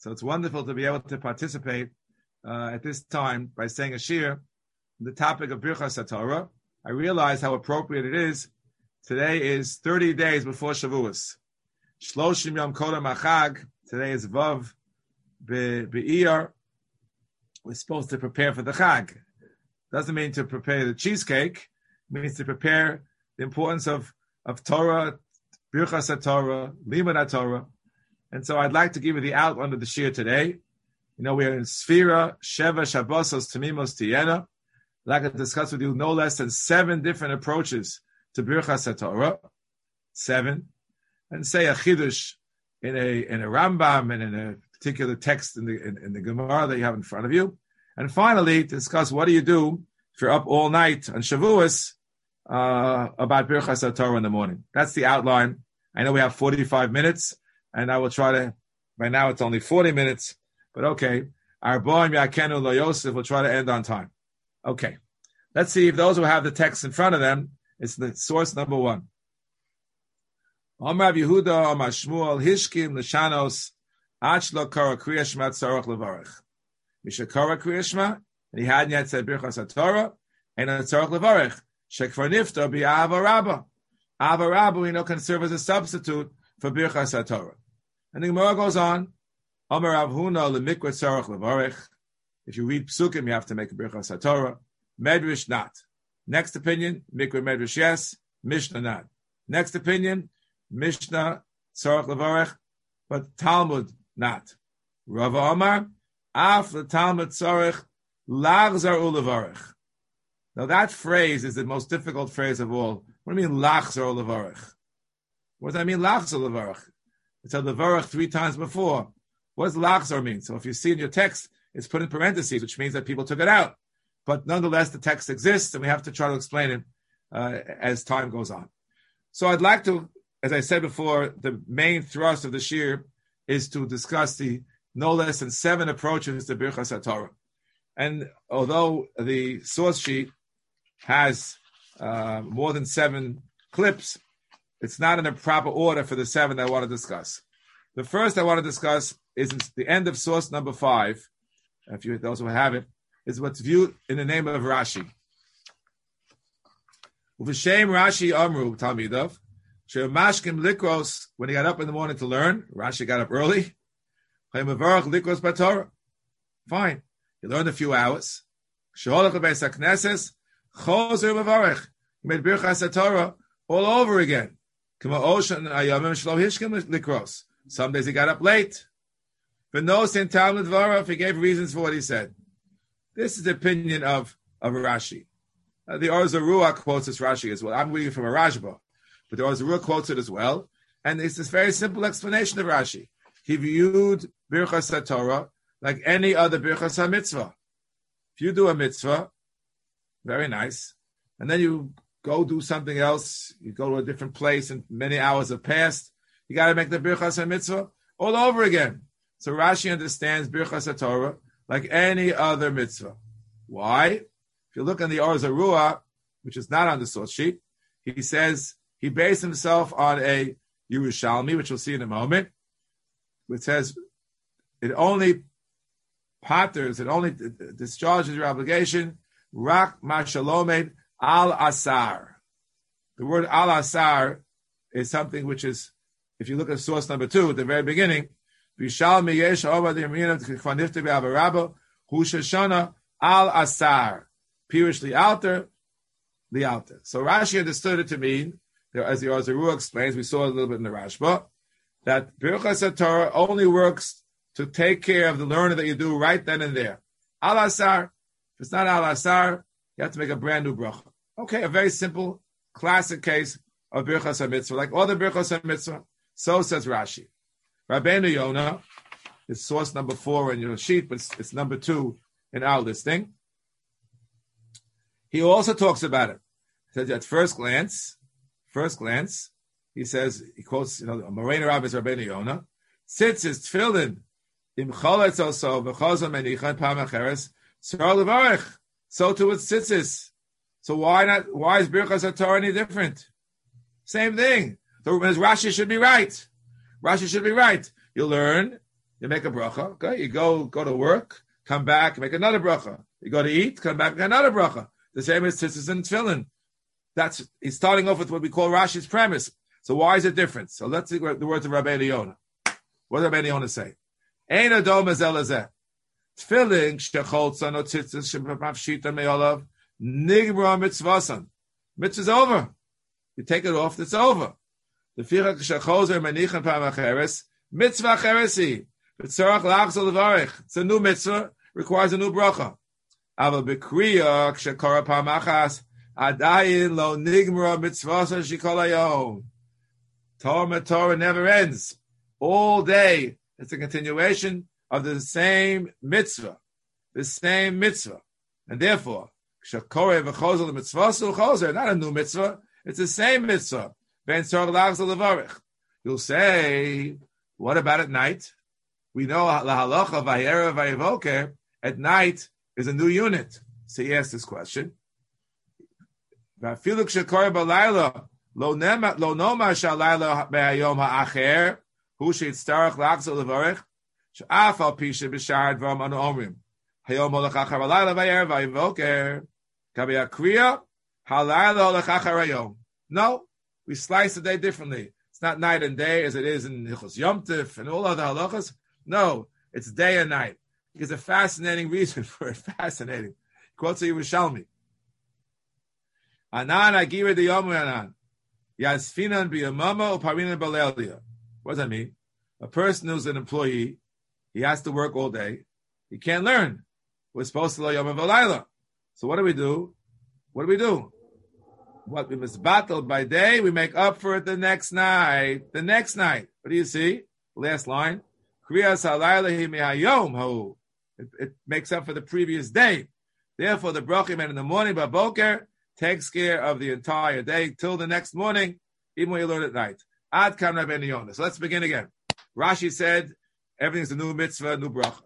So it's wonderful to be able to participate uh, at this time by saying a shir the topic of Birchas Torah. I realize how appropriate it is. Today is 30 days before Shavuos. Shloshim Yom Kodam Achag. Today is Vav Be'iyar. We're supposed to prepare for the Chag. Doesn't mean to prepare the cheesecake. It means to prepare the importance of, of Torah, Birchas Torah, Limud Torah. And so I'd like to give you the outline of the Shir today. You know, we're in Sfira, Sheva, Shabbosos, Tamimos, Tiena. Like to discuss with you no less than seven different approaches to Birchas Torah. Seven. And say a Chidush in a, in a Rambam and in a particular text in the, in, in the Gemara that you have in front of you. And finally, discuss what do you do if you're up all night on Shavuos uh, about Birchas Torah in the morning. That's the outline. I know we have 45 minutes and I will try to. By now, it's only forty minutes, but okay. Our yakenu lo Yosef will try to end on time. Okay, let's see if those who have the text in front of them. It's the source number one. Omar Yehuda, Omar Shmuel, Hishkim, Lishanos, Achlo Kara Kriyashma Tzarach Levarich. Misha Kara Kriyashma, and he hadn't yet said Birchas Torah, and a Tzarach Levarich. Shekvar Nifta be Ava Rabba. Ava Rabba, we know, can serve as a substitute for Birchas Torah. And the Gemara goes on. Amar Avhuna lemikra tzarach levarich. If you read psukim, you have to make a birchas satora. Medrash not. Next opinion, mikra medrash yes, Mishnah not. Next opinion, Mishnah tzarach levarich, but Talmud not. Rav Amar af the Talmud tzarach lachzar ulevarich. Now that phrase is the most difficult phrase of all. What do you mean lachzar ulevarich? What does that mean lachzar ulevarich? It's a levarach three times before. What does lachzor mean? So if you see in your text, it's put in parentheses, which means that people took it out. But nonetheless, the text exists, and we have to try to explain it uh, as time goes on. So I'd like to, as I said before, the main thrust of the shir is to discuss the no less than seven approaches to Birchas Torah. And although the source sheet has uh, more than seven clips, it's not in a proper order for the seven that I want to discuss. The first I want to discuss is the end of source number five. If you those who have it, is what's viewed in the name of Rashi. Uv'shem Rashi Amru Talmidov. Mashkim Likros, when he got up in the morning to learn, Rashi got up early. Likros Batorah. Fine. He learned a few hours. Sheholach Beis HaKnesses, Chozer Mavarech. He made Birchas Torah all over again. Some days he got up late. But no Saint Talmud Dvarav, he gave reasons for what he said. This is the opinion of, of Rashi. Uh, the Or Zarua quotes this Rashi as well. I'm reading from a Rashba, but the Or Zarua quotes it as well. And it's this very simple explanation of Rashi. He viewed Birchas Torah like any other Birchas mitzvah. If you do a mitzvah, very nice, and then you go do something else, you go to a different place, and many hours have passed. You got to make the birchas mitzvah all over again. So Rashi understands birchas Torah like any other mitzvah. Why? If you look in the Or Zarua, which is not on the source sheet, he says he based himself on a Yerushalmi, which we'll see in a moment, which says it only patters, it only discharges your obligation, rak mashalomed Al Asar. The word Al Asar is something which is, if you look at source number two at the very beginning, Vishal Miyesh the Be'avarabba, Hushashana Al Asar. Pirish Lialter, Lialter. So Rashi understood it to mean, as the Or Zarua explains, we saw a little bit in the Rashba, that Birchas Torah only works to take care of the learning that you do right then and there. Al Asar, if it's not Al Asar, you have to make a brand new bracha. Okay, a very simple, classic case of Birchas HaMitzvah, like all the Birchas HaMitzvah. So says Rashi. Rabbeinu Yonah is source number four in your sheet, but it's, it's number two in our listing. He also talks about it. He says at first glance, first glance, he says, he quotes, you know, Morena Rav is Rabbeinu Yonah, sits his tefillin, im choletz also, v'chozom menichan pamacheres, so too with tzitzis. So why not? Why is Birchas Torah any different? Same thing. So Rashi should be right. Rashi should be right. You learn you make a bracha. Okay, you go go to work, come back, make another bracha. You go to eat, come back, make another bracha. The same as tzitzis and tefillin. That's he's starting off with what we call Rashi's premise. So why is it different? So let's see the words of Rabbeinu Yonah. What does Rabbeinu Yonah say? Ein adom ezelazeh. Tefillin shecholza no tzitzis shemapshita me'olav nigbra mitzvasan. Mitzvah's over. You take it off, it's over. The fichak shechozer manichan pamacheres mitzvah cheresi. B'tzorach lachzol levarich. It's a new mitzvah, requires a new bracha. Aval b'kriya kshekora pamachas adayin lo nigmra mitzvasa shikolayom. Torah Torah never ends. All day, it's a continuation of the same mitzvah, the same mitzvah. And therefore, not a new mitzvah, it's the same mitzvah. You'll say, what about at night? We know lahalacha vayera vayevoker at night is a new unit. So he asked this question. Vafiluk shakor balayla lo nema lo noma shalayla be'ayom ha'acher hu sheitzarach lachzol levarich she'af al pisha b'shar dvam anu omrim hayom olachachar balayla vayera vayevoker. No, we slice the day differently. It's not night and day as it is in Hichos Yomtif and all other halachas. No, it's day and night. It's a fascinating reason for it. Fascinating. Quotes Yerushalmi. Anan agira de yomu anan. Yasfinan biyamama uparinan balelia. What does that mean? A person who's an employee, he has to work all day. He can't learn. We're supposed to learn Yom Velaila. So what do we do? What do we do? What we must battle by day, we make up for it the next night. The next night. What do you see? Last line. It, it makes up for the previous day. Therefore, the brachim in the morning, Baboker, takes care of the entire day till the next morning, even when you learn at night. Ad So let's begin again. Rashi said Everything's a new mitzvah, new bracha.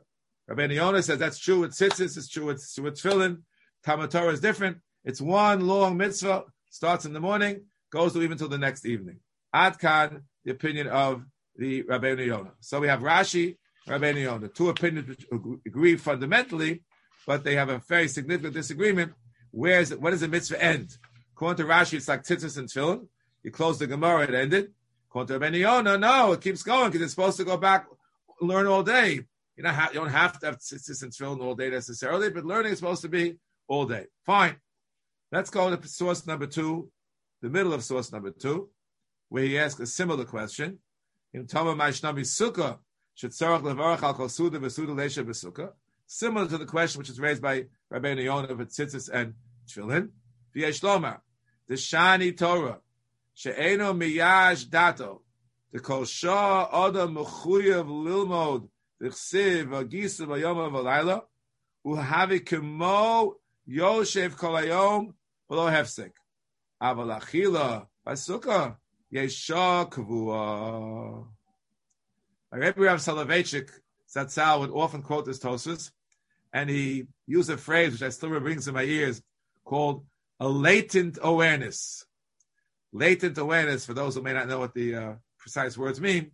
Rabbi Yonah says that's true with tzitzis, it's true with, with tefillin. Talmud Torah is different. It's one long mitzvah, starts in the morning, goes to even till the next evening. Ad the opinion of the Rabbi Yonah. So we have Rashi, Rabbi Yonah. Two opinions which agree fundamentally, but they have a very significant disagreement. Where is it, what does the mitzvah end? According to Rashi, it's like tzitzis and tefillin. You close the Gemara, it ended. According to Rabbi Yonah, no, it keeps going because it's supposed to go back learn all day. You know, you don't have to have tzitzis and tefillin all day necessarily, but learning is supposed to be all day. Fine. Let's go to source number two, the middle of source number two, where he asks a similar question. In Maishnami Sukkah, similar to the question which is raised by Rabbi Yonah of tzitzis and. V'yeshloma, the Shani Torah, She'eno Miyash Dato, the kol shah adam mechuyev lilmod v'chsiv v'gisa v'yom v'layla uhavi kemo yoshev kolayom v'lo hefsek aval achila b'sukkah yesha kavua Rabbi Rav Soloveitchik Zatzal would often quote this Tosfos, and he used a phrase which I still rings in my ears called a latent awareness. Latent awareness, for those who may not know what the uh, precise words mean,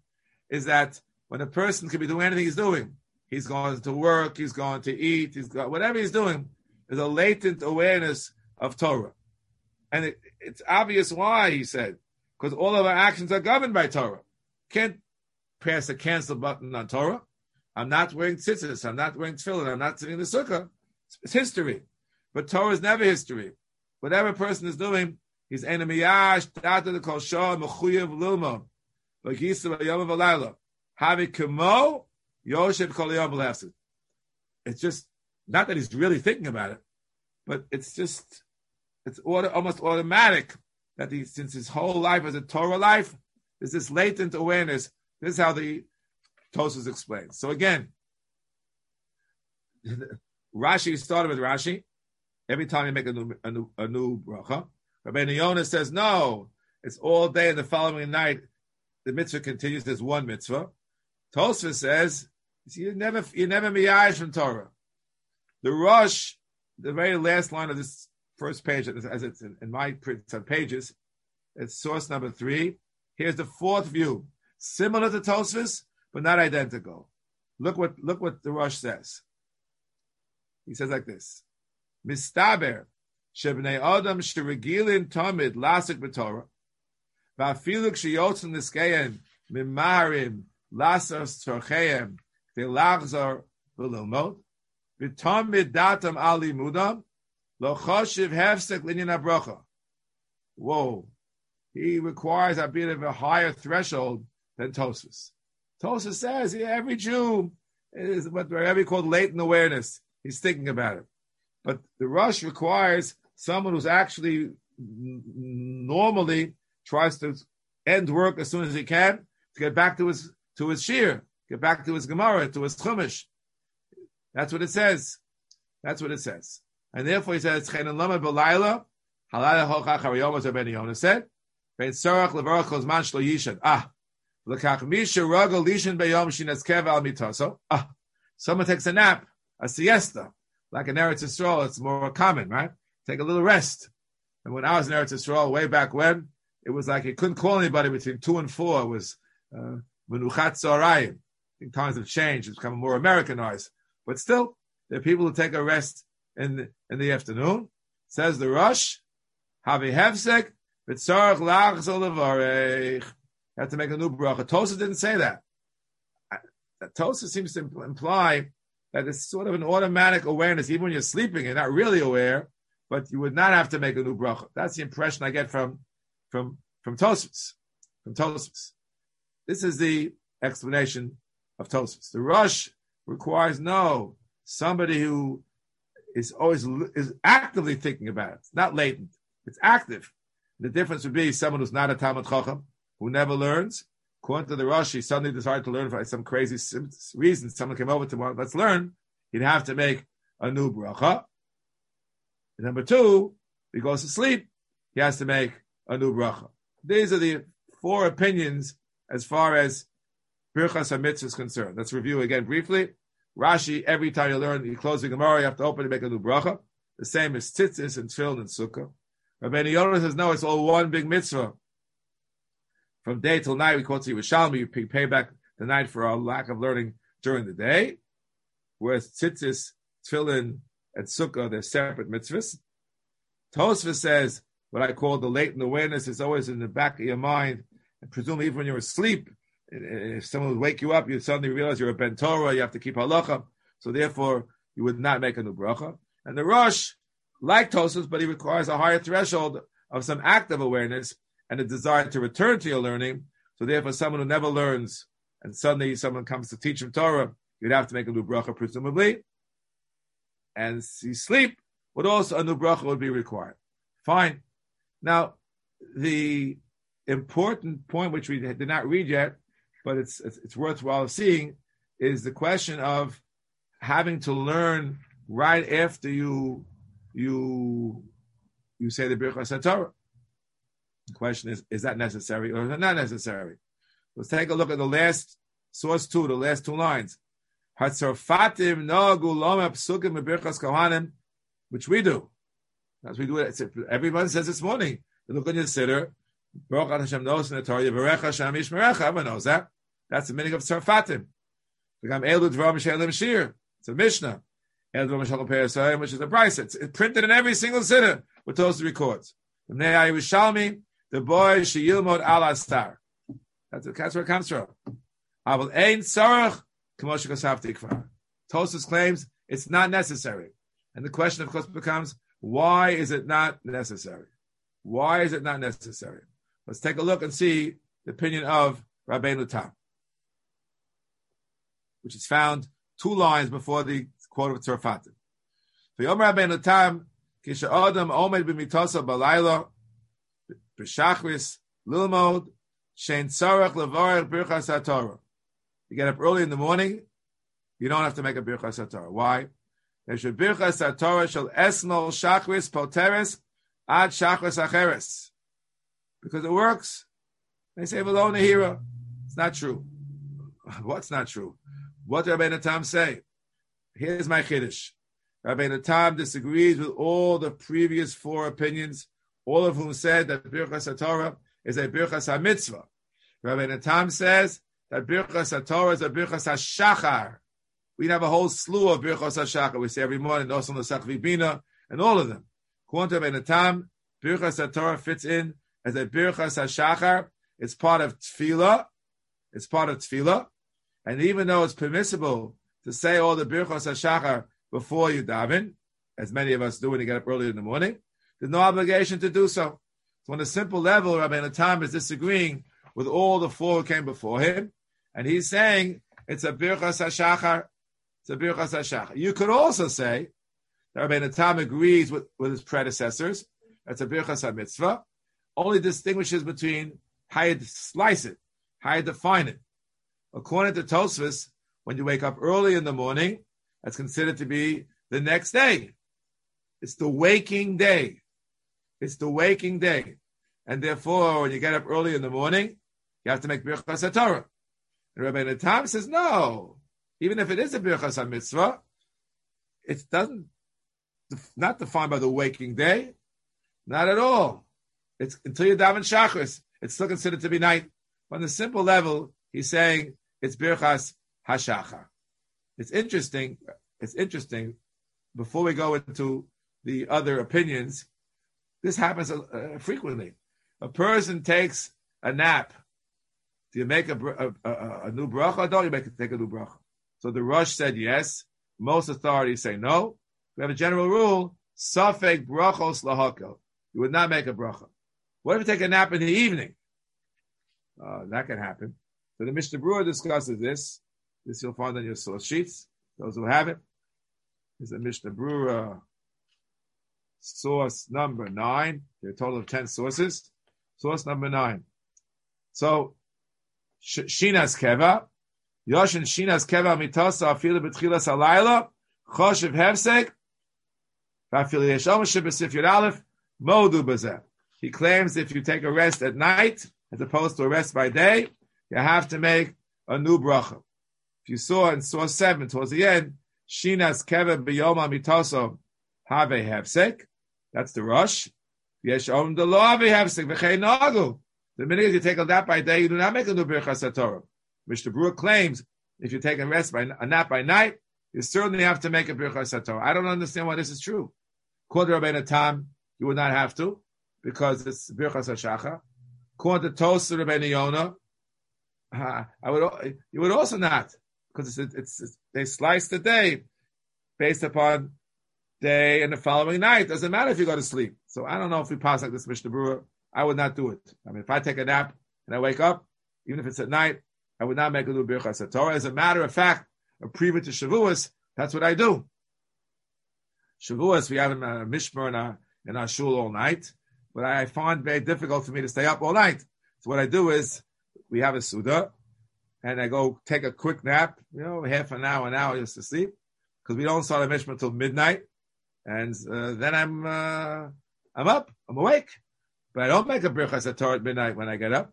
is that when a person can be doing anything he's doing, he's going to work, he's going to eat, he's got whatever he's doing, there's a latent awareness of Torah. And it, it's obvious why, he said, because all of our actions are governed by Torah. Can't press a cancel button on Torah. I'm not wearing tzitzis, I'm not wearing tefillin, I'm not sitting in the sukkah. It's history. But Torah is never history. Whatever person is doing, he's enemiyash, data the kol shah, mechuyev lilmo. It's just not that he's really thinking about it, but it's just it's auto, almost automatic that he, since his whole life is a Torah life, there's this latent awareness. This is how the Tosfos explains. So again, Rashi started with Rashi. Every time you make a new a new, a new bracha, Rabbi Yonah says no. It's all day and the following night the mitzvah continues. There's one mitzvah. Tosfos says you never you never miyash from Torah. The Rosh, the very last line of this first page, as it's in, my print on pages, it's source number three. Here's the fourth view, similar to Tosfos, but not identical. Look what look what the Rosh says. He says like this: Mistaber shebnei adam sheregilin tamid lasik b'torah va'afiluk sheyotzim niskeyen mimarim lasas torcheim v'lachzor v'lilmod v'tamid datam ali mudam lo hefsek linyan abrocha. Whoa. He requires a bit of a higher threshold than Tosfos. Tosfos says yeah, every Jew is what Rabbi called latent awareness. He's thinking about it. But the Rosh requires someone who's actually normally tries to end work as soon as he can to get back to his to his shear, get back to his Gemara, to his Chumash. That's what it says. That's what it says. And therefore he says, Chenan Lama B'Laila, Halala Hochach Hariyom, as Rabbi Yonah said, Ben Sorach Levarach Shlo Yishan. Ah, Misha Lishan Beyom Al. Ah, someone takes a nap, a siesta, like in Eretz Yisrael, it's more common, right? Take a little rest. And when I was in Eretz Yisrael, way back when, it was like you couldn't call anybody between two and four. It was Menuchat uh, Zorayim. Times have changed. It's become more Americanized. But still, there are people who take a rest in the, in the afternoon. Says the Rosh, Havi Hefsek, B'tzarach Lachzol Levarech. Have to make a new bracha. Tosa didn't say that. Tosa seems to imply that it's sort of an automatic awareness, even when you're sleeping, you're not really aware, but you would not have to make a new bracha. That's the impression I get from from from Tosfos. From Tosfos. This is the explanation of Tosfos. The Rosh requires no somebody who is always is actively thinking about it. Not latent. It's active. The difference would be someone who's not a Talmud Chacham, who never learns. According to the Rashi, suddenly decided to learn for some crazy reason. Someone came over to him, let's learn. He'd have to make a new bracha. And number two, he goes to sleep, he has to make a new bracha. These are the four opinions as far as Birchas HaMitzvah is concerned. Let's review again briefly. Rashi, every time you learn, you close the Gemara, you have to open and make a new bracha. The same as tzitzis and tefillin and sukkah. Rabbi Yonah says, no, it's all one big mitzvah. From day till night, we quote Yerushalmi, you pay back the night for our lack of learning during the day. Whereas tzitzis, tefillin, and sukkah, they're separate mitzvahs. Tosfos says, what I call the latent awareness is always in the back of your mind. And presumably even when you're asleep, if someone would wake you up, you'd suddenly realize you're a ben Torah, you have to keep halacha. So therefore, you would not make a new bracha. And the Rosh, like Tosfos, but he requires a higher threshold of some active awareness and a desire to return to your learning. So therefore, someone who never learns and suddenly someone comes to teach him Torah, you'd have to make a new bracha, presumably. And you sleep, but also a new bracha would be required. Fine. Now, the important point which we did not read yet but it's, it's, it's worthwhile seeing, is the question of having to learn right after you you you say the Birchas Torah. The question is, is that necessary or is it not necessary? Let's take a look at the last source two, the last two lines. Hatzarfatim nagu psukim b'birchas kohanim, which we do. As we do it. Everyone says this morning. You look on your siddur, Baruch Hashem knows in the Torah, Yevarecha Hashem Yishmerecha, everyone knows that. Eh? That's the meaning of Tzarfatim. It's a Mishnah. Which is a price. It's printed in every single siddur what Tosa records. The boy Sheyilmod al star. That's, that's where it comes from. Aval ein sarach k'moshe kasavti kvar. Tosas claims it's not necessary. And the question, of course, becomes, why is it not necessary? Why is it not necessary? Let's take a look and see the opinion of Rabbeinu Tam, which is found two lines before the quote of Tzarfatim. For Yom Rabbeinu Tam, Kisha Omed b'mitasa balayla, b'shachris, lilmod, shein tzarech levarech birchas haTorah. You get up early in the morning, you don't have to make a birchas haTorah. Why? There should birchas haTorah shall esmol shachris poteres ad shachris acheres because it works. They say Velona hero. It's not true. What's not true? What did Rabbeinu Tam say? Here's my chiddush. Rabbeinu Tam disagrees with all the previous four opinions, all of whom said that Birchas HaTorah is a Birchas HaMitzvah. Rabbeinu Tam says that Birchas HaTorah is a Birchas HaShachar. we have a whole slew of Birchos HaShachar. We say every morning, also the Bina, and all of them. According to Tam, Birchos HaTorah fits in as a Birchos HaShachar. It's part of Tefillah. It's part of Tefillah. And even though it's permissible to say all the Birchos HaShachar before you daven, as many of us do when you get up early in the morning, there's no obligation to do so. So on a simple level, Rabbi Tam is disagreeing with all the four who came before him, and he's saying it's a Birchas HaShachar. It's a Birchas HaShachar. You could also say that Rabbi Tam agrees with, with his predecessors. That's a Birchas HaMitzvah. Only distinguishes between how you slice it, how you define it. According to Tosfos, when you wake up early in the morning, that's considered to be the next day. It's the waking day. It's the waking day. And therefore, when you get up early in the morning, you have to make Birchas Torah. And Rabbeinu Tam says, no, even if it is a Birchas mitzvah, it doesn't, not defined by the waking day, not at all. It's until you daven Shachris, it's still considered to be night. On the simple level, he's saying it's Birchas Hashachar. It's interesting. It's interesting. Before we go into the other opinions, this happens uh, frequently. A person takes a nap. Do you make a, a, a, a new bracha don't you make take a new bracha? So the Rosh said yes. Most authorities say no. We have a general rule: safek brachos lahakel. You would not make a bracha. What if you take a nap in the evening? Uh, that can happen. So the Mishnah Berurah discusses this. This you'll find on your source sheets. Those who have it. This is Mishnah Berurah source number nine. There are a total of 10 sources. Source number nine. So, Shinas Keva, Yoshin Shinas Keva mitasa Afila betchilas halayla, choshev hefsek, v'afilu yeshom shebesif yud aleph, modu bazeh. He claims if you take a rest at night, as opposed to a rest by day, you have to make a new bracha. If you saw in source seven, towards the end, Shinas Kevin b'yoma mitasa have hefsek, that's the Rosh. Yesh om the law v'hefsek v'chei nagu. The minute you take a nap by day, you do not make a new bracha Torah. Mishnah Berurah claims if you take a rest by a nap by night, you certainly have to make a bracha Torah. I don't understand why this is true. According to Rabbeinu you would not have to because it's birchas Hashacha. According to Tosa Rabbeinu Yonah, uh, I would you would also not because it's, it's, it's, they slice the day based upon day and the following night. Doesn't matter if you go to sleep. So I don't know if we pass like this Mishnah Berurah. I would not do it. I mean, if I take a nap and I wake up, even if it's at night, I would not make a new birchas Torah. As a matter of fact, a preview to Shavuos, that's what I do. Shavuos, we have a mishmer in our, in our shul all night, but I find very difficult for me to stay up all night. So what I do is, we have a Suda, and I go take a quick nap, you know, half an hour, an hour just to sleep, because we don't start a mishmer until midnight and uh, then I'm uh, I'm up, I'm awake, but I don't make a birchas Torah at midnight when I get up.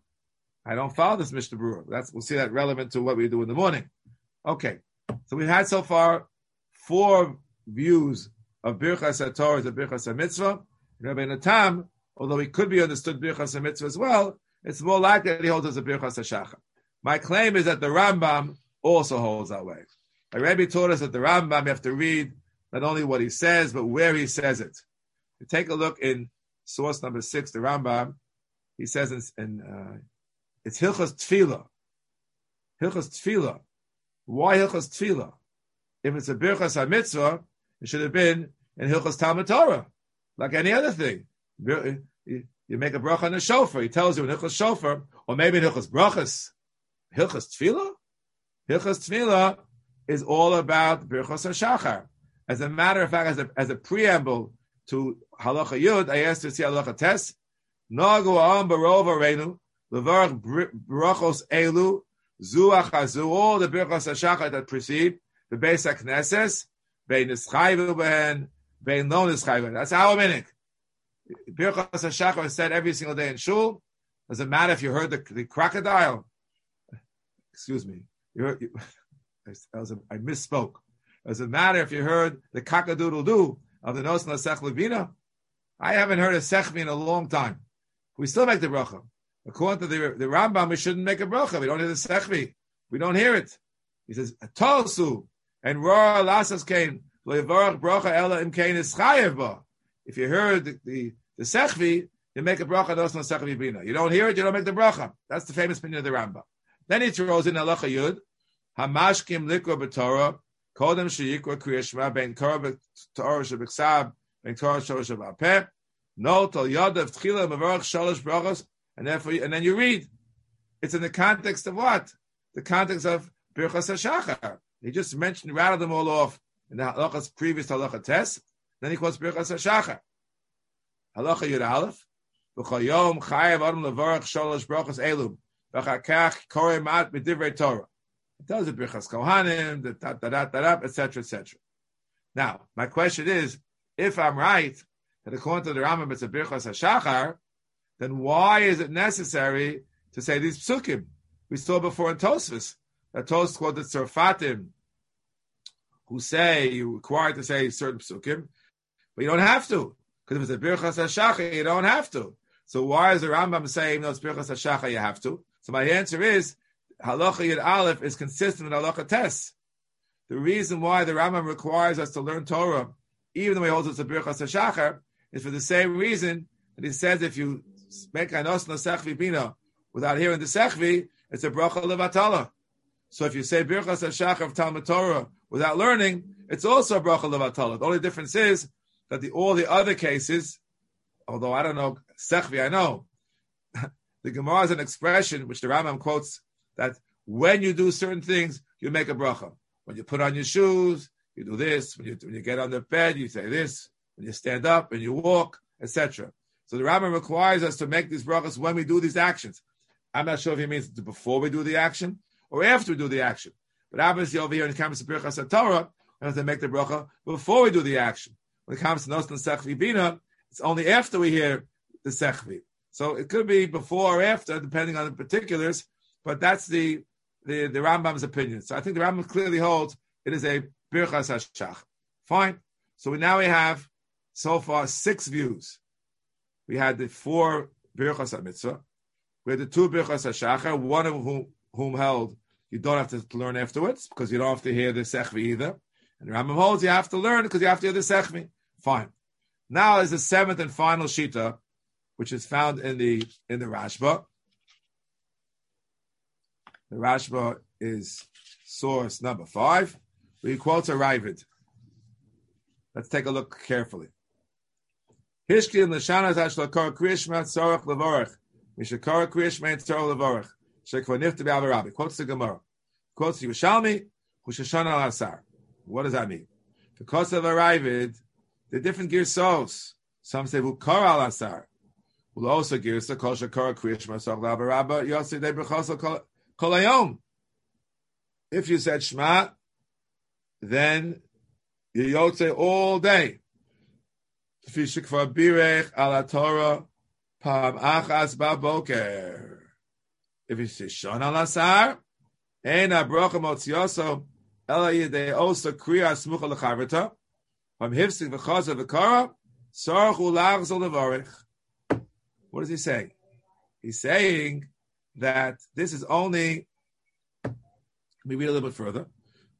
I don't follow this Mishnah Berurah. That's we'll see that relevant to what we do in the morning. Okay, so we've had so far four views of birchas Torah as a birchas mitzvah. Rabbeinu Tam, although he could be understood birchas mitzvah as well, it's more likely that he holds as a birchas shachar. My claim is that the Rambam also holds that way. The Rebbe taught us that the Rambam you have to read not only what he says, but where he says it. You take a look in source number six, the Rambam. He says in, in uh, it's Hilchas Tefillah. Hilchas Tefillah. Why Hilchas Tefillah? If it's a Birchas mitzvah, it should have been in Hilchas Talmud Torah, like any other thing. You make a bracha on a shofar. He tells you in Hilchas Shofar, or maybe in Hilchas Brachas. Hilchas Tefillah? Hilchas Tefillah is all about Birchas HaShachar. As a matter of fact, as a, as a preamble to Halacha Yud, I asked to see Halacha Tes. Nagu Am Barova Reinu, Levarach Brachos Elu, Zuach Hazu, all the Birchos HaShachar that precede, the Beis HaKnesses, Bein Nischayvu Behen, Bein Lo Nischayvu. That's our minute. Birchos HaShachar is said every single day in Shul. Doesn't matter if you heard the, the crocodile. Excuse me. You heard, you, I, was, I misspoke. Does it matter if you heard the cockadoodle doo of the Nosna Sech Levina? I haven't heard a Sechvi in a long time. We still make the bracha. According to the, the Rambam, we shouldn't make a bracha. We don't hear the Sechvi. We don't hear it. He says, Tosu, And Rora Lasas Kain, Loivarach Bracha Ella Im Kain is If you heard the, the, the Sechvi, you make a bracha dos no Sechvi Bina. You don't hear it, you don't make the bracha. That's the famous opinion of the Rambam. Then he throws in Halacha Yud, Hamashkim Likra B'Torah, Kodem Sheyikra Kriyashma, Ben Korah B'Torah Shebeksav, Ben Torah Shorosh Shabapeh, Note Al Yodav Tchila Mavarach Shalosh Brachos, and therefore, and then you read. It's in the context of what? The context of Birchas HaShachar. He just mentioned, rattled them all off in the halachas previous halacha test. Then he quotes Birchas HaShachar. Halacha Yud Aleph. V'chayom chayav adam levarach sholosh brachas elum. V'chakach korei mat b'divrei Torah. It tells you Birchas Kohanim, da da da da da, etc. etc. Now, my question is, if I'm right, that according to the Rambam it's a Birchas HaShachar, then why is it necessary to say these psukim? We saw before in Tosfos that Tosfos quoted Tzarfatim who say you're required to say certain psukim, but you don't have to. Because if it's a Birchas HaShachar, you don't have to. So why is the Rambam saying no, it's Birchas HaShachar, you have to? So my answer is, Halacha Yud Aleph is consistent with Halacha Tes. The reason why the Rambam requires us to learn Torah, even though he holds it's a Birchas HaShachar, is for the same reason that he says if you make anos no sechvi bina without hearing the sechvi, it's a bracha levatala. So if you say birchas hashachar of Talmud Torah without learning, it's also a bracha levatala. The only difference is that the all the other cases, although I don't know sechvi, I know the Gemara is an expression which the Rambam quotes that when you do certain things, you make a bracha. When you put on your shoes, you do this. When you, when you get on the bed, you say this. When you stand up and you walk, etc. So the Rambam requires us to make these brachas when we do these actions. I'm not sure if he means before we do the action or after we do the action. But obviously over here in the Kamas Birchas Torah, we have to make the bracha before we do the action. When it comes to Nostan Sechvi Bina, it's only after we hear the Sechvi. So it could be before or after, depending on the particulars, but that's the, the, the Rambam's opinion. So I think the Rambam clearly holds it is a Birchas HaShach. Fine. So we, now we have so far six views we had the four Birchas HaMitzvah. We had the two Birchas HaShachar, one of whom, whom held you don't have to learn afterwards because you don't have to hear the Sechvi either. And Rambam holds you have to learn because you have to hear the Sechvi. Fine. Now is the seventh and final Shita, which is found in the in the Rashba. The Rashba is source number five. We quote a Ravid. Let's take a look carefully. Hishki in the Shana Tashlakar Krishma Tzorach Levorach. Mishakar Krishma Tzorach Levorach. Nifta Rabbi. Quotes the Gemara. Quotes the Yerushalmi. Hushashana Al Asar. What does that mean? Because of arrived, the different girsos. Some say Vukar Al Asar. Will also girsa Kol Shakar Krishma Tzorach Levorach. Yossi De Bechosel Kolayom. If you said Shema, then you yotze all day. If you say Shon al Asar, ein ha-brocha motzioso, ela yidei osa kriya smucha lechavrita, What does he say? He's saying that this is only, let me read a little bit further.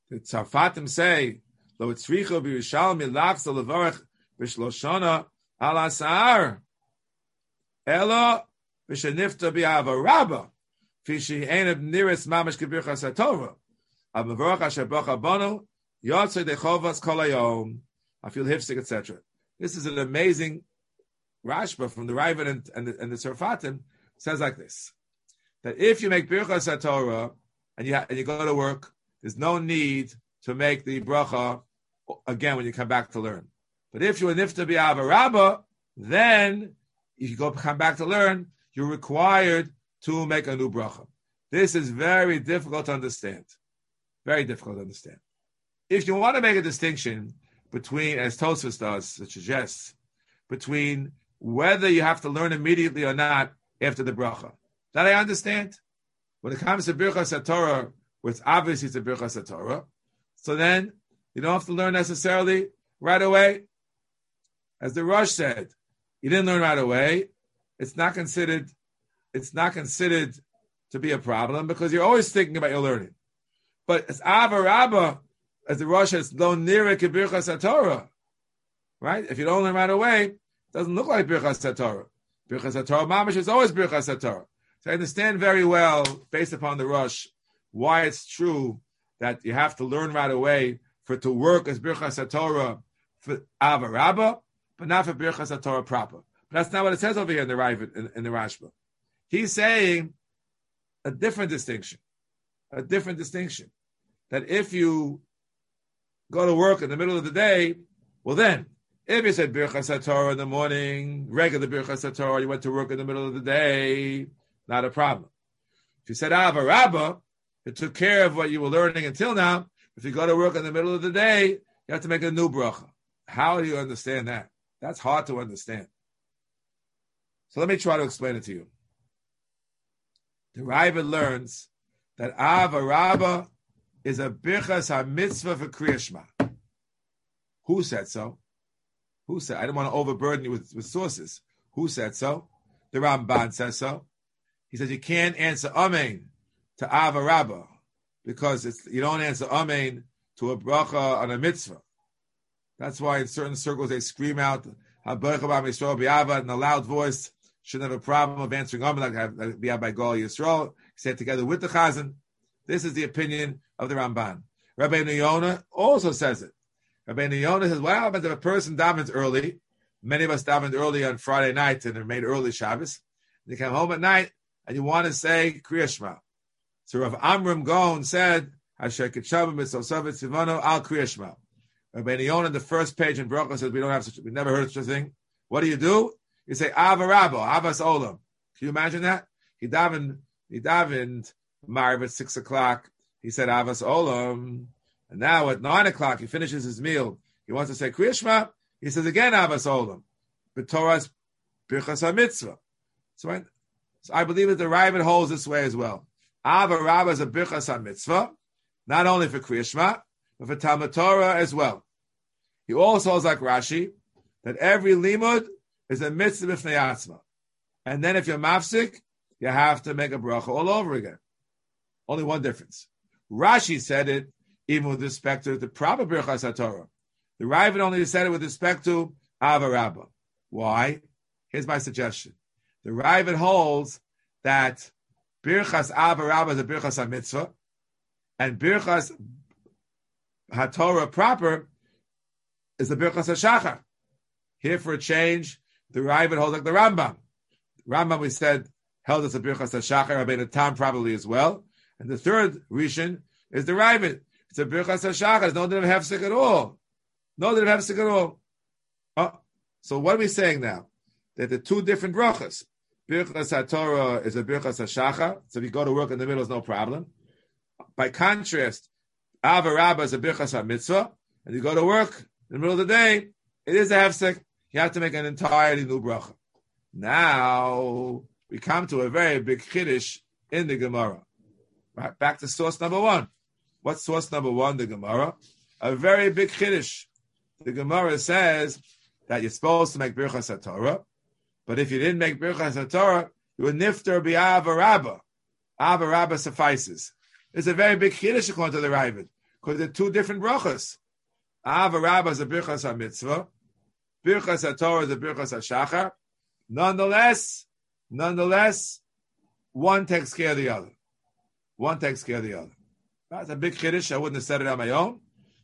The Tzarfatim say, lo etzricho b'Yerushalmi lachzol levarich, b'shloshana al asar. Elo b'shenifta b'ava rabba. Fishi enav niris mamash kibircha satorah. Avavorach asher bono. Yotzei dechovas kol. I feel hifsik, etc. This is an amazing Rashba from the Raven and, and, the, and the Tzarfatim says like this: that if you make birchas Torah and you and you go to work, there's no need to make the bracha again when you come back to learn. But if you're a nifta bi'ava then if you go come back to learn, you're required to make a new bracha. This is very difficult to understand. Very difficult to understand. If you want to make a distinction between, as Tosfos does, it suggests, between whether you have to learn immediately or not after the bracha. That I understand. When it comes to Birchas Torah, where it's obvious it's a Birchas Torah, so then you don't have to learn necessarily right away. As the Rosh said, you didn't learn right away. It's not considered. It's not considered to be a problem because you're always thinking about your learning. But as Ava Rabba, as the Rosh is lo nira kibirchas Torah. Right? If you don't learn right away, it doesn't look like birchas Torah. Birchas Torah mamish is always birchas Torah. So I understand very well, based upon the Rosh, why it's true that you have to learn right away for it to work as birchas Torah for Avarabba, but not for birchas Torah proper. But that's not what it says over here in the in, in the Rashba. He's saying a different distinction, a different distinction. That if you go to work in the middle of the day, well then, if you said Birchas Torah in the morning, regular Birchas Torah, you went to work in the middle of the day, not a problem. If you said ah, Avarabba, it took care of what you were learning until now. If you go to work in the middle of the day, you have to make a new bracha. How do you understand that? That's hard to understand. So let me try to explain it to you. The Ravid learns that Avarabba is a birchas ha-mitzvah for Kriyashma. Who said so? Who said? I don't want to overburden you with, with sources. Who said so? The Ramban says so. He says you can't answer Amen to Avarabba because it's, you don't answer Amen to a bracha on a mitzvah. That's why in certain circles they scream out Yisrael in a loud voice. Shouldn't have a problem of answering Amen like Yisrael. Said together with the Chazan. This is the opinion of the Ramban. Rabbi Yonah also says it. Rabbi Yonah says, well, but if a person davens early, many of us davened early on Friday night and made early Shabbos, you come home at night and you want to say Kriyashma. So Rav Amram Gaon said, Asher Kitshavim Mitzosavet Sivano Al Kriyashma. Rabbi Yonah, the first page in Bracha says, we don't have such, we never heard such a thing. What do you do? You say Avarabo, Avas Olam. Can you imagine that? He davened, he davened Maariv at six o'clock. He said Avas Olam. And now at nine o'clock, he finishes his meal. He wants to say Kriyashma. He says again Avas Olam. Torah's Birchas HaMitzvah. So, I, so I believe that the Ravid holds this way as well. Ava Rabba is a Birchas HaMitzvah, not only for Kriyashma, but for Talmud Torah as well. He also holds like Rashi that every limud is a mitzvah b'fnei And then if you're mafsik, you have to make a bracha all over again. Only one difference. Rashi said it even with respect to the proper Birchas HaTorah. The Ravid only said it with respect to Avarabba. Why? Here's my suggestion. The Ravid holds that Birchas Avarabba is a Birchas HaMitzvah, and Birchas HaTorah proper is the Birchas HaShachar. Here for a change, the Ravid holds like the Rambam. Rambam, we said, held as a Birchas HaShachar, Rabbeinu Tam probably as well. And the third Rishon is the Ravid. It's a Birchas HaShachar. It's no din of Hefsek at all. No din of Hefsek at all. Oh, so what are we saying now? That the two different brachas. Birchas HaTorah is a Birchas HaShachar. So if you go to work in the middle, it's no problem. By contrast, Avarabba is a Birchas HaMitzvah. And you go to work in the middle of the day, it is a Hefsek. You have to make an entirely new bracha. Now, we come to a very big Chiddush in the Gemara. Right, back to source number one. What's source number one? The Gemara. A very big chiddush. The Gemara says that you're supposed to make birchas Torah, but if you didn't make birchas Torah, you would nifter be avarabba. Avarabba suffices. It's a very big chiddush according to the Ravid, because they're two different brachas. Avarabba is a birchas mitzvah. Birchas Torah is a birchas shachar. Nonetheless, nonetheless, one takes care of the other. One takes care of the other. That's a big chiddush. I wouldn't have said it on my own.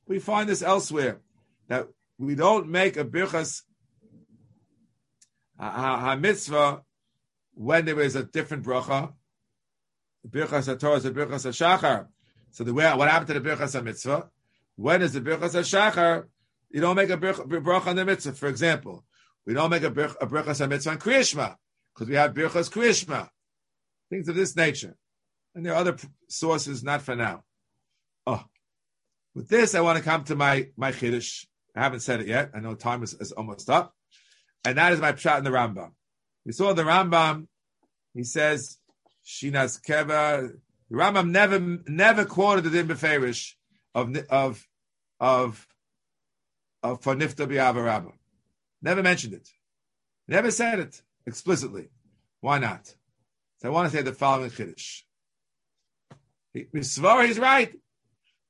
We find this elsewhere that we don't make a birchas ha mitzvah when there is a different bracha. Birchas Torah is a birchas shachar. So the way what happened to the birchas mitzvah? When is the birchas shachar? You don't make a bracha on the mitzvah. For example, we don't make a, birchas mitzvah on Kriyashma because we have birchas Kriyashma. Things of this nature. And there are other sources, not for now. Oh, with this, I want to come to my my chiddush. I haven't said it yet. I know time is, is almost up, and that is my pshat in the Rambam. We saw the Rambam. He says shinas keva. The Rambam never never quoted the din beferish of of of of for nifta bi'avarabba. Never mentioned it. Never said it explicitly. Why not? So I want to say the following chiddush. He, he's right.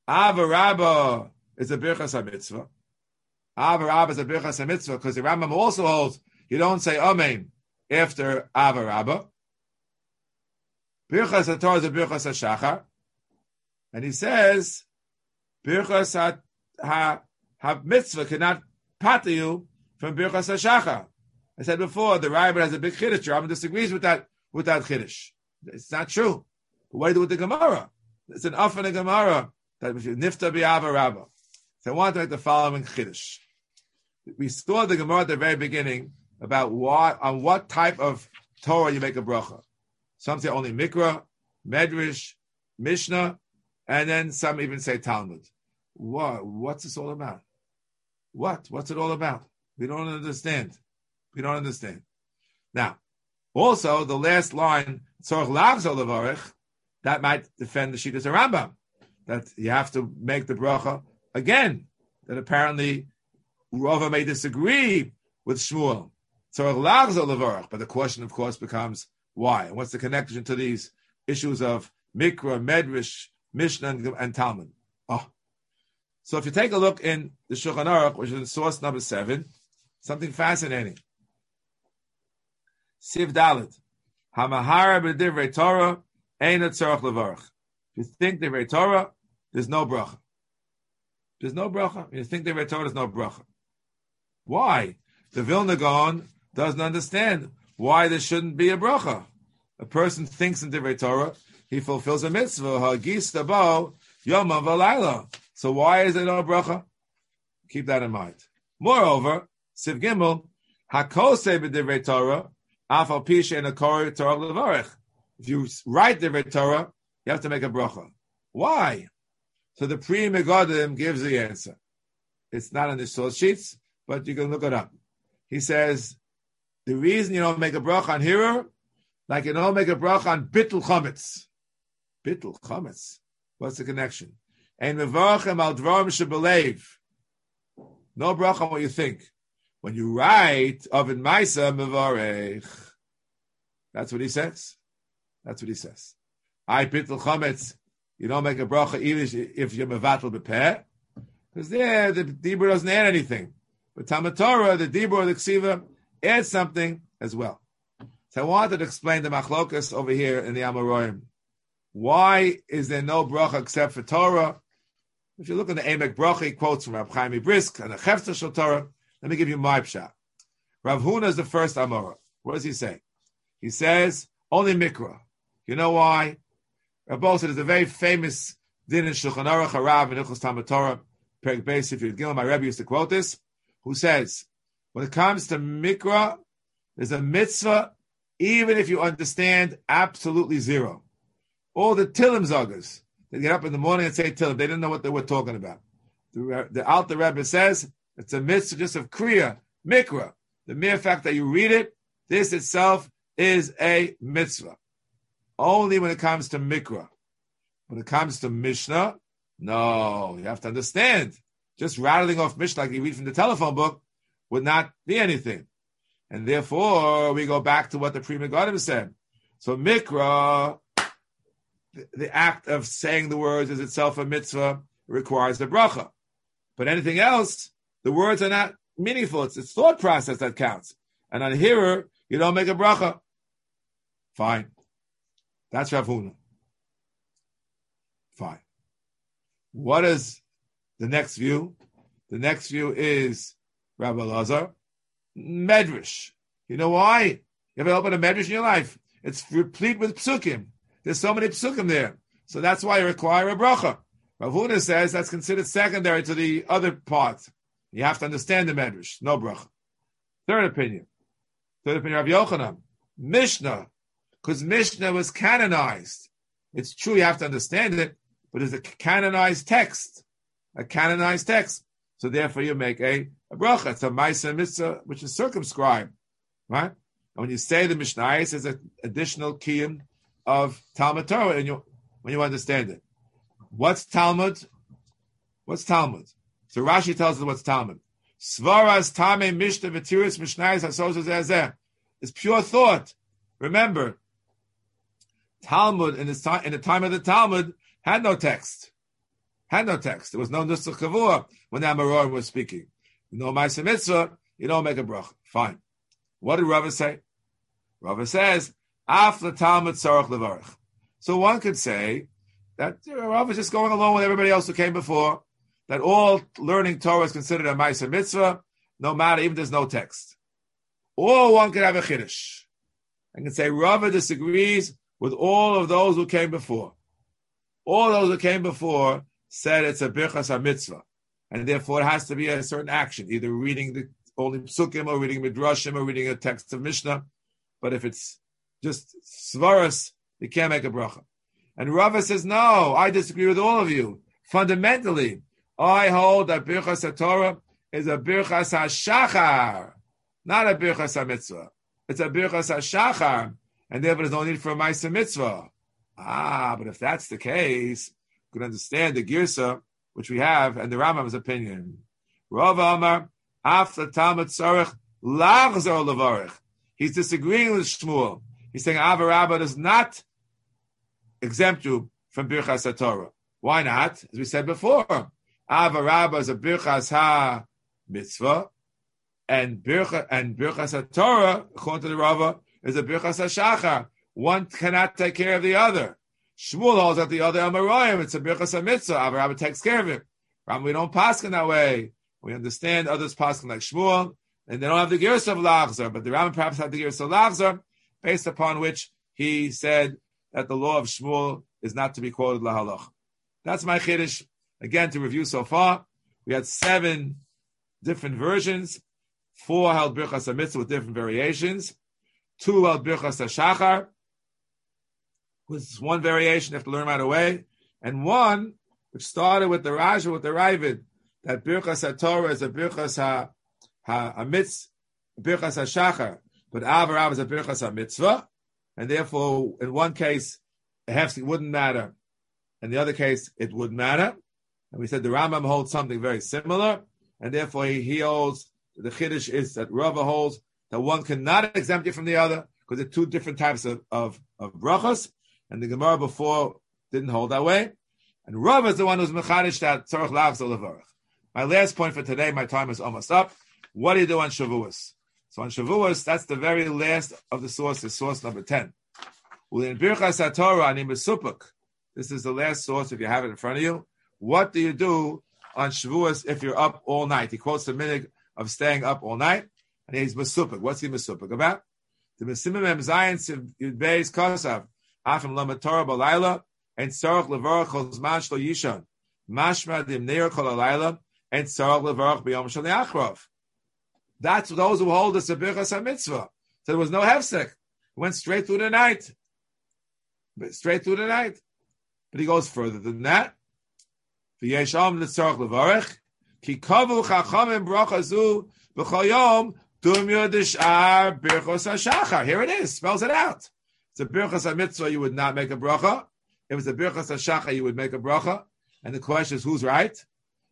Avarabba is a birchas mitzvah. Ava Rabba is a birchas mitzvah because the Rambam also holds you don't say amen after Ava Rabba. Birchas Torah is a birchas shachar, and he says birchas ha, ha, ha mitzvah cannot pat you from birchas shachar. I said before the Rabbi has a big chiddush. Rambam disagrees with that with that chiddush. It's not true. But what do you do with the Gemara? It's an in the Gemara that if you nifta bi'ava rabba. So I want to make the following chiddush. We saw the Gemara at the very beginning about what on what type of Torah you make a bracha. Some say only Mikra, Medrash, Mishnah, and then some even say Talmud. What? What's this all about? What? What's it all about? We don't understand. We don't understand. Now, also the last line, Tzorch Lavzo Levarich, that might defend the Shittas Rambam, that you have to make the bracha again. That apparently Rava may disagree with Shmuel. Levarich, but the question, of course, becomes why? And what's the connection to these issues of Mikra, Medrash, Mishnah, and, and Talmud? Oh. So if you take a look in the Shulchan Aruch, which is in source number seven, something fascinating. Siv Dalit. Hamahara b'divrei Torah, If you think divrei Torah, there's no bracha. There's no bracha. If you think divrei Torah, there's no bracha. Why? The Vilna Gaon doesn't understand why there shouldn't be a bracha. A person thinks in the Torah, he fulfills a mitzvah. So why is there no bracha? Keep that in mind. Moreover, Siv Gimel, hakose b'divrei Torah, afal pisha in a Torah levarich. If you write the Torah, you have to make a bracha. Why? So the Pri Megadim gives the answer. It's not in the source sheets, but you can look it up. He says the reason you don't make a bracha on hero, like you don't make a bracha on bittul chametz. Bittul chametz. What's the connection? And mevarchem al dvarim shebelev. No bracha on what you think. When you write of in Maisa Mevarech, that's what he says. That's what he says. I pitl chametz. You don't make a bracha even if you're mevatel bepeh, because there the dibur doesn't add anything. But Talmud Torah, the dibur or the ksiva adds something as well. So I wanted to explain the machlokas over here in the Amoraim. Why is there no bracha except for Torah? If you look at the Emek Bracha, he quotes from Rab Chaim Brisk and the Chefter Shal Torah. Let me give you my pshat. Rav Huna is the first Amora. What does he say? He says only Mikra. You know why? Rabbi said there's a very famous din in Shulchan Aruch Harav and Ilchos Talmud Torah, Perek Beis, if you Gilma, my Rebbe used to quote this, who says, when it comes to Mikra, there's a mitzvah, even if you understand absolutely zero. All the Tilim Zogas, they get up in the morning and say Tilim, they didn't know what they were talking about. The, the Alter Rebbe says, it's a mitzvah just of Kriya, Mikra. The mere fact that you read it, this itself is a mitzvah. Only when it comes to Mikra. When it comes to Mishnah, no, you have to understand. Just rattling off Mishnah like you read from the telephone book would not be anything. And therefore, we go back to what the Pri Megadim said. So Mikra, the, the, act of saying the words is itself a mitzvah, requires the bracha. But anything else, the words are not meaningful. It's the thought process that counts. And on a hearer, you don't make a bracha. Fine. That's Rav Huna. Fine. What is the next view? The next view is Rabbi Lazar. Medrash. You know why? You ever open a medrash in your life? It's replete with psukim. There's so many psukim there. So that's why you require a bracha. Rav Huna says that's considered secondary to the other part. You have to understand the medrash. No bracha. Third opinion. Third opinion of Yochanan. Mishnah because Mishnah was canonized. It's true, you have to understand it, but it's a canonized text, a canonized text. So therefore, you make a, a bracha. It's a Maisa Mitzvah, which is circumscribed, right? And when you say the Mishnah, it's an additional kiyum of Talmud Torah, and you when you understand it. What's Talmud? What's Talmud? So Rashi tells us what's Talmud. Svaras Tame Mishnah V'tiris Mishnayis Hasos It's pure thought. Remember, Talmud in, his time, in the time of the Talmud had no text, had no text. There was no nusach kavua when the Amora was speaking. No ma'aseh mitzvah, you don't make a bracha. Fine. What did Rava say? Rava says, Af Talmud tzarach levarach. So one could say that Rava is just going along with everybody else who came before, that all learning Torah is considered a ma'aseh mitzvah, no matter, even there's no text. Or one could have a chiddush. I can say Rava disagrees with all of those who came before. All those who came before said it's a birchas mitzvah, and therefore it has to be a certain action, either reading the only psukim or reading midrashim or reading a text of Mishnah. But if it's just svaras, you can't make a bracha. And Rava says, no, I disagree with all of you. Fundamentally, I hold that birchas Torah is a birchas hashachar, not a birchas mitzvah. It's a birchas hashachar, and therefore there's no need for a ma'aseh mitzvah. Ah, but if that's the case, you can understand the girsa which we have and the Rambam's opinion. Rav Amar after Talmud Tzarech lachzor levarich. He's disagreeing with Shmuel. He's saying Ahavah Rabbah does not exempt you from birchas Torah. Why not? As we said before, Ahavah Rabbah is a birchas ha mitzvah, and bircha and birchas Torah, according to the Rava, is a birchas shachar. One cannot take care of the other. Shmuel holds that the other Amoraim, it's a birchas mitzvah. Ahavah Rabbah takes care of it. Ram, we don't pass in that way. We understand others pass like Shmuel, and they don't have the girsa of Lachzor, but the Ram perhaps had the girsa of Lachzor, based upon which he said that the law of Shmuel is not to be quoted lahalach. That's my chiddush. Again, to review so far, we had seven different versions. Four held birchas mitzvah with different variations. Two held birchas shachar with one variation. You have to learn right away, and one which started with the Raja with the Raavad that birchas Torah is a birchas ha, ha a mitz, birchas shachar, but Avarav is a birchas mitzvah, and therefore in one case it wouldn't matter, in the other case it would matter. And we said the Rambam holds something very similar, and therefore he, he holds the chiddush is that Rava holds that one cannot exempt you from the other because they're two different types of, of, of brachas, and the Gemara before didn't hold that way. And Rava is the one who's mechadish that lavs levarach. My last point for today, my time is almost up. What do you do on Shavuos? So on Shavuos, that's the very last of the sources, source number 10. In Birchas Torah, ani mesupuk. This is the last source if you have it in front of you. What do you do on Shavuos if you're up all night? He quotes the minute of staying up all night, and he's mesupuk. What's he mesupuk about? The mesimim em zayin yudbeis kosav afim lamet Torah balayla and tzarach levarach chol zman shlo yishon mashma dim neir kol alayla and tzarach levarach b'yom shal achrov. That's those who hold the Sabichas mitzvah. So there was no hefsek. Went straight through the night. Straight through the night. But he goes further than that. V'yesham l'tzarach levarach ki kavu chachamim bracha zu b'chayom Here it is. Spells it out. It's a birchos mitzvah. You would not make a bracha. If it's a birchos hashachar, you would make a bracha. And the question is, who's right?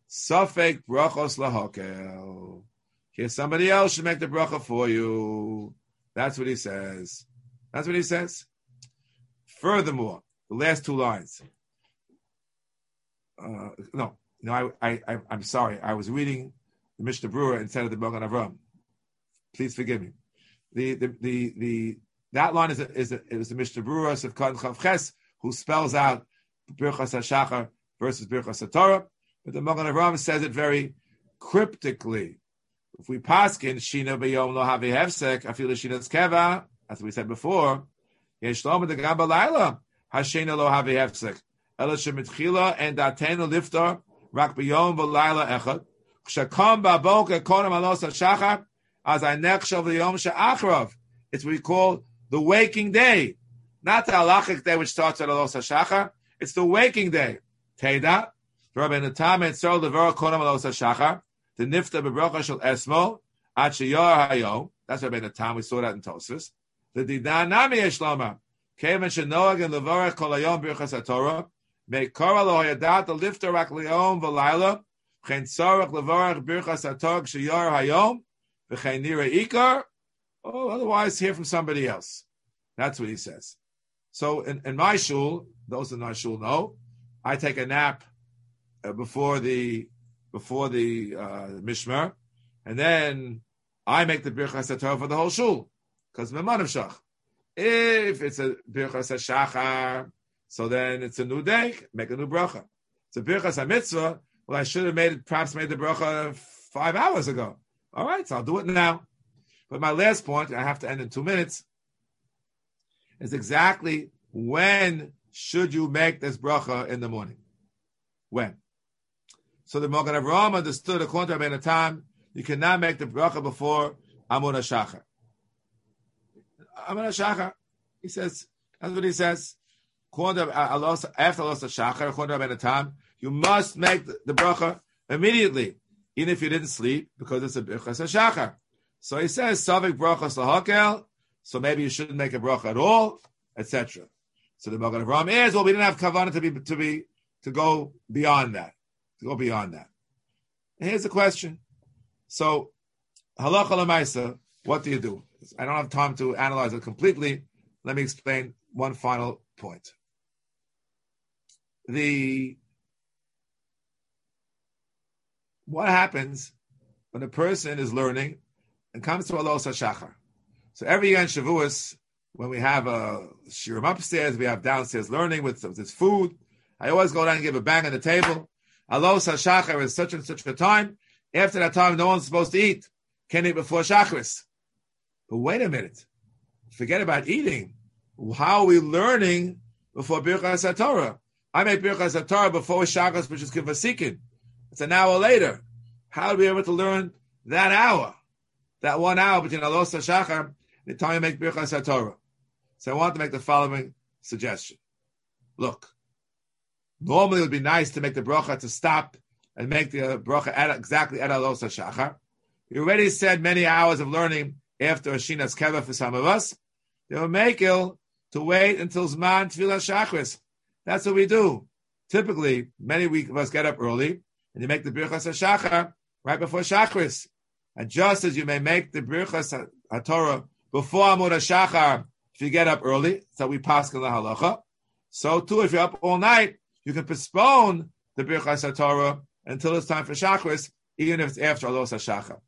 Safek brachos lahakel. Here, somebody else should make the bracha for you. That's what he says. That's what he says. Furthermore, the last two lines. Uh, no, no, I, I, I, am sorry. I was reading the Mishnah Berurah instead of the Magen Avraham. Please forgive me. The, the, the, the, that line is a, is a, is the Mishnah Berurah of Kan Chavches, who spells out Birchas HaShachar versus Birchas HaTorah. But the Magen Avraham says it very cryptically. If we paskin shina b'yom lo havi hefsek, afil shina's keva, as we said before, yesh lom the gamba laila, hashena lo havi hefsek. Ela shemitchila and datenu liftar, rak b'yom v'laila echad. Shakam ba'boka konem alos ha'shachar, as I nechshav v'yom she'achrav. It's what we call the waking day. Not the halachic day which starts at alos ha'shachar. It's the waking day. Teda, Rabbeinu Tam and Sol Levar Konem alos ha'shachar the nifta bebracha shel esmo at sheyar hayo. That's the time we saw that in Tosfos. The didanami yeshlama kevan shenoag and levarach kol hayom birchas haTorah make kara lo hayadat the lifter rak leom v'layla chen levarach birchas haTorah sheyar hayom v'chen ikar. Oh, otherwise hear from somebody else. That's what he says. So in, in my shul, those in my shul know, I take a nap uh, before the before the uh, mishmar, and then I make the birchas Torah for the whole shul because memanav shach. If it's a birchas shachar, so then it's a new day. Make a new bracha. It's a birchas mitzvah. Well, I should have made it, perhaps made the bracha five hours ago. All right, so I'll do it now. But my last point, I have to end in two minutes, is exactly when should you make this bracha in the morning? When? So the Magen Avraham understood according to Rabbeinu Tam, you cannot make the bracha before Amud HaShachar. Amud HaShachar, he says, that's what he says. According to after Alos Shachar, according to Rabbeinu Tam, you must make the bracha immediately, even if you didn't sleep, because it's a bracha Shachar. So he says, Savik bracha sahakel, so maybe you shouldn't make a bracha at all, etc. So the Magen Avraham is, well, we didn't have kavanah to be to be to go beyond that, to go beyond that. And here's the question: So halacha lemaisa, what do you do? I don't have time to analyze it completely. Let me explain one final point. The what happens when a person is learning and comes to Alos Shachar. So every year in Shavuos, when we have a shirim upstairs, we have downstairs learning with this food. I always go down and give a bang on the table. Alos Shachar is such and such a time. After that time, no one's supposed to eat. Can't eat before Shacharis. But wait a minute. Forget about eating. How are we learning before Birchas Torah? I made Birchas Torah before Shacharis, which is Kivasikin. It's an hour later. How are we able to learn that hour? That one hour between Alos Shachar and the time you make Birchas Torah. So I want to make the following suggestion. Look, normally it would be nice to make the bracha to stop and make the uh, bracha at exactly at Alos Shachar. We already said many hours of learning after Ashina's Keva for some of us. They will make ill to wait until Zman Tfilah Shachris. That's what we do. Typically, many of us get up early and you make the Birchas Shachar right before Shachris. And just as you may make the Birchas HaTorah before Amud Shachar if you get up early, so we pass on the halacha. So too, if you're up all night, you can postpone the Birchas Torah until it's time for Shachris, even if it's after Alos Shachar.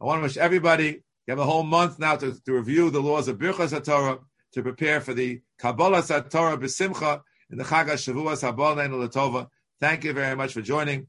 I want to wish everybody, you have a whole month now to, to review the laws of Birchas Torah, to prepare for the Kabbalah Torah B'Simcha in the Chag HaShavuos Habal Latova. Thank you very much for joining,